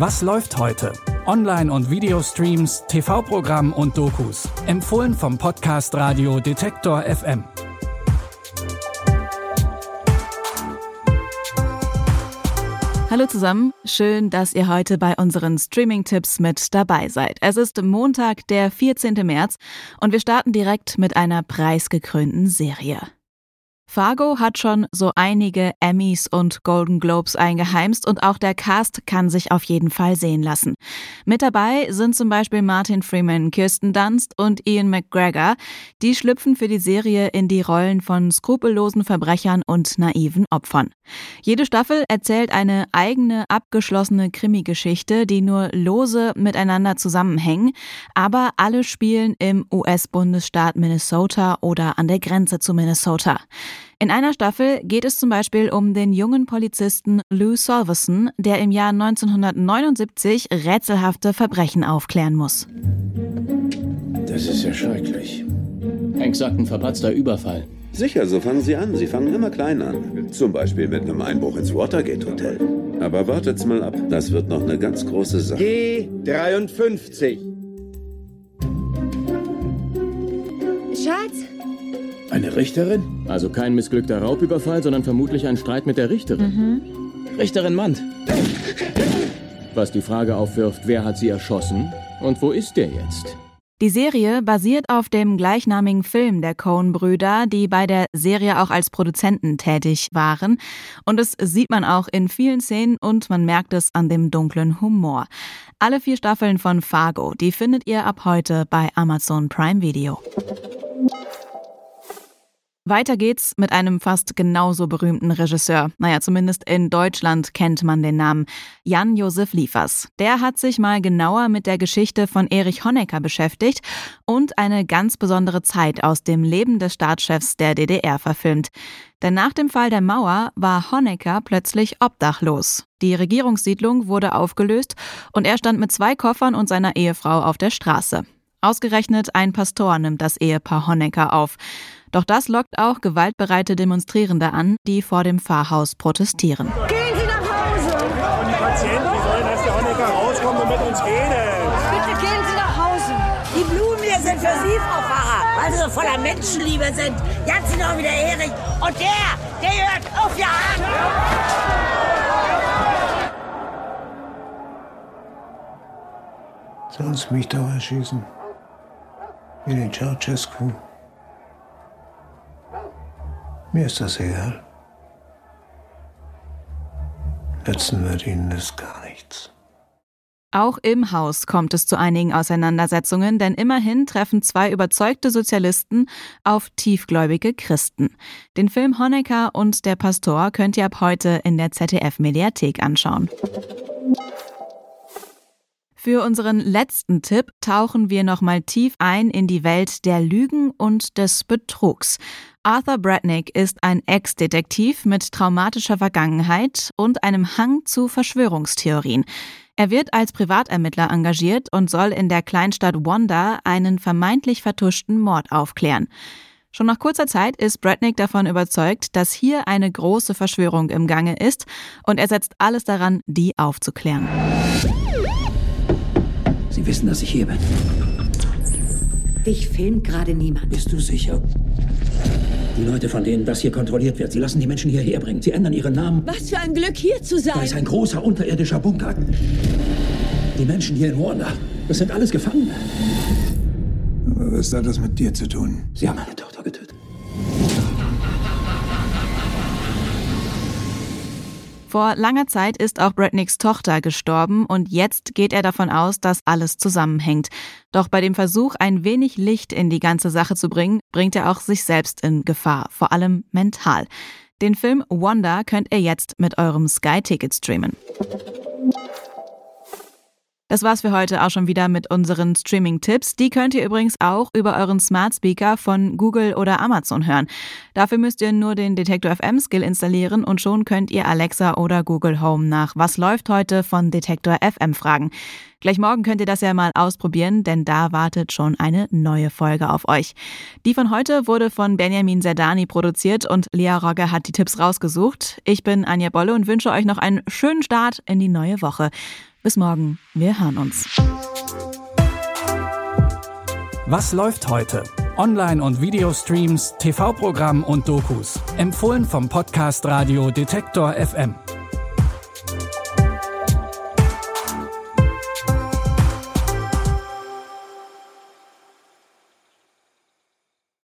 Was läuft heute? Online- und Videostreams, TV-Programm und Dokus. Empfohlen vom Podcast Radio Detektor FM. Hallo zusammen, schön, dass ihr heute bei unseren Streaming-Tipps mit dabei seid. Es ist Montag, der 14. März und wir starten direkt mit einer preisgekrönten Serie. Fargo hat schon so einige Emmys und Golden Globes eingeheimst und auch der Cast kann sich auf jeden Fall sehen lassen. Mit dabei sind zum Beispiel Martin Freeman, Kirsten Dunst und Ian McGregor. Die schlüpfen für die Serie in die Rollen von skrupellosen Verbrechern und naiven Opfern. Jede Staffel erzählt eine eigene, abgeschlossene Krimi-Geschichte, die nur lose miteinander zusammenhängen, aber alle spielen im US-Bundesstaat Minnesota oder an der Grenze zu Minnesota. In einer Staffel geht es zum Beispiel um den jungen Polizisten Lou Solverson, der im Jahr 1979 rätselhafte Verbrechen aufklären muss. Das ist ja schrecklich. Hank sagt ein verpatzter Überfall. Sicher, so fangen sie an. Sie fangen immer klein an. Zum Beispiel mit einem Einbruch ins Watergate Hotel. Aber wartet's mal ab. Das wird noch eine ganz große Sache. G53. Schatz, Eine Richterin? Also kein missglückter Raubüberfall, sondern vermutlich ein Streit mit der Richterin. Richterin Mand. Was die Frage aufwirft, wer hat sie erschossen und wo ist der jetzt? Die Serie basiert auf dem gleichnamigen Film der Coen-Brüder, die bei der Serie auch als Produzenten tätig waren. Und das sieht man auch in vielen Szenen und man merkt es an dem dunklen Humor. Alle vier Staffeln von Fargo, die findet ihr ab heute bei Amazon Prime Video. Weiter geht's mit einem fast genauso berühmten Regisseur. Naja, zumindest in Deutschland kennt man den Namen. Jan-Josef Liefers. Der hat sich mal genauer mit der Geschichte von Erich Honecker beschäftigt und eine ganz besondere Zeit aus dem Leben des Staatschefs der DDR verfilmt. Denn nach dem Fall der Mauer war Honecker plötzlich obdachlos. Die Regierungssiedlung wurde aufgelöst und er stand mit zwei Koffern und seiner Ehefrau auf der Straße. Ausgerechnet ein Pastor nimmt das Ehepaar Honecker auf. Doch das lockt auch gewaltbereite Demonstrierende an, die vor dem Pfarrhaus protestieren. gehen Sie nach Hause. Und die Patienten, die sollen erst der Honecker rauskommen und mit uns reden. Bitte gehen Sie nach Hause. Die Blumen hier sind für Sie, Frau Pfarrer, weil Sie so voller Menschenliebe sind. Jetzt sind auch wieder Erich. Und der, der hört auf Ihr an. Sollen Sie mich da erschießen? Wie den Ceausescu? Mir ist das egal. Nützen wird Ihnen das gar nichts. Auch im Haus kommt es zu einigen Auseinandersetzungen, denn immerhin treffen zwei überzeugte Sozialisten auf tiefgläubige Christen. Den Film Honecker und der Pastor könnt ihr ab heute in der ZDF-Mediathek anschauen. Für unseren letzten Tipp tauchen wir nochmal tief ein in die Welt der Lügen und des Betrugs. Arthur Bradnick ist ein Ex-Detektiv mit traumatischer Vergangenheit und einem Hang zu Verschwörungstheorien. Er wird als Privatermittler engagiert und soll in der Kleinstadt Wanda einen vermeintlich vertuschten Mord aufklären. Schon nach kurzer Zeit ist Bradnick davon überzeugt, dass hier eine große Verschwörung im Gange ist und er setzt alles daran, die aufzuklären. Sie wissen, dass ich hier bin. Dich filmt gerade niemand. Bist du sicher? Die Leute, von denen das hier kontrolliert wird, sie lassen die Menschen hierher bringen. Sie ändern ihren Namen. Was für ein Glück, hier zu Da ist sein. ein großer unterirdischer Bunker. Die Menschen hier in Ruanda, das sind alles Gefangene. Aber was hat das mit dir zu tun? Sie haben meine Tochter getötet. Vor langer Zeit ist auch Bradnicks Tochter gestorben und jetzt geht er davon aus, dass alles zusammenhängt. Doch bei dem Versuch, ein wenig Licht in die ganze Sache zu bringen, bringt er auch sich selbst in Gefahr, vor allem mental. Den Film Wanda könnt ihr jetzt mit eurem Sky-Ticket streamen. Das war's für heute auch schon wieder mit unseren Streaming-Tipps. Die könnt ihr übrigens auch über euren Smart Speaker von Google oder Amazon hören. Dafür müsst ihr nur den Detektor FM Skill installieren und schon könnt ihr Alexa oder Google Home nach Was läuft heute von Detektor FM fragen. Gleich morgen könnt ihr das ja mal ausprobieren, denn da wartet schon eine neue Folge auf euch. Die von heute wurde von Benjamin Zerdani produziert und Lea Rogge hat die Tipps rausgesucht. Ich bin Anja Bolle und wünsche euch noch einen schönen Start in die neue Woche. Bis morgen, wir hören uns. Was läuft heute? Online- und Videostreams, TV-Programm und Dokus. Empfohlen vom Podcast Radio Detektor FM.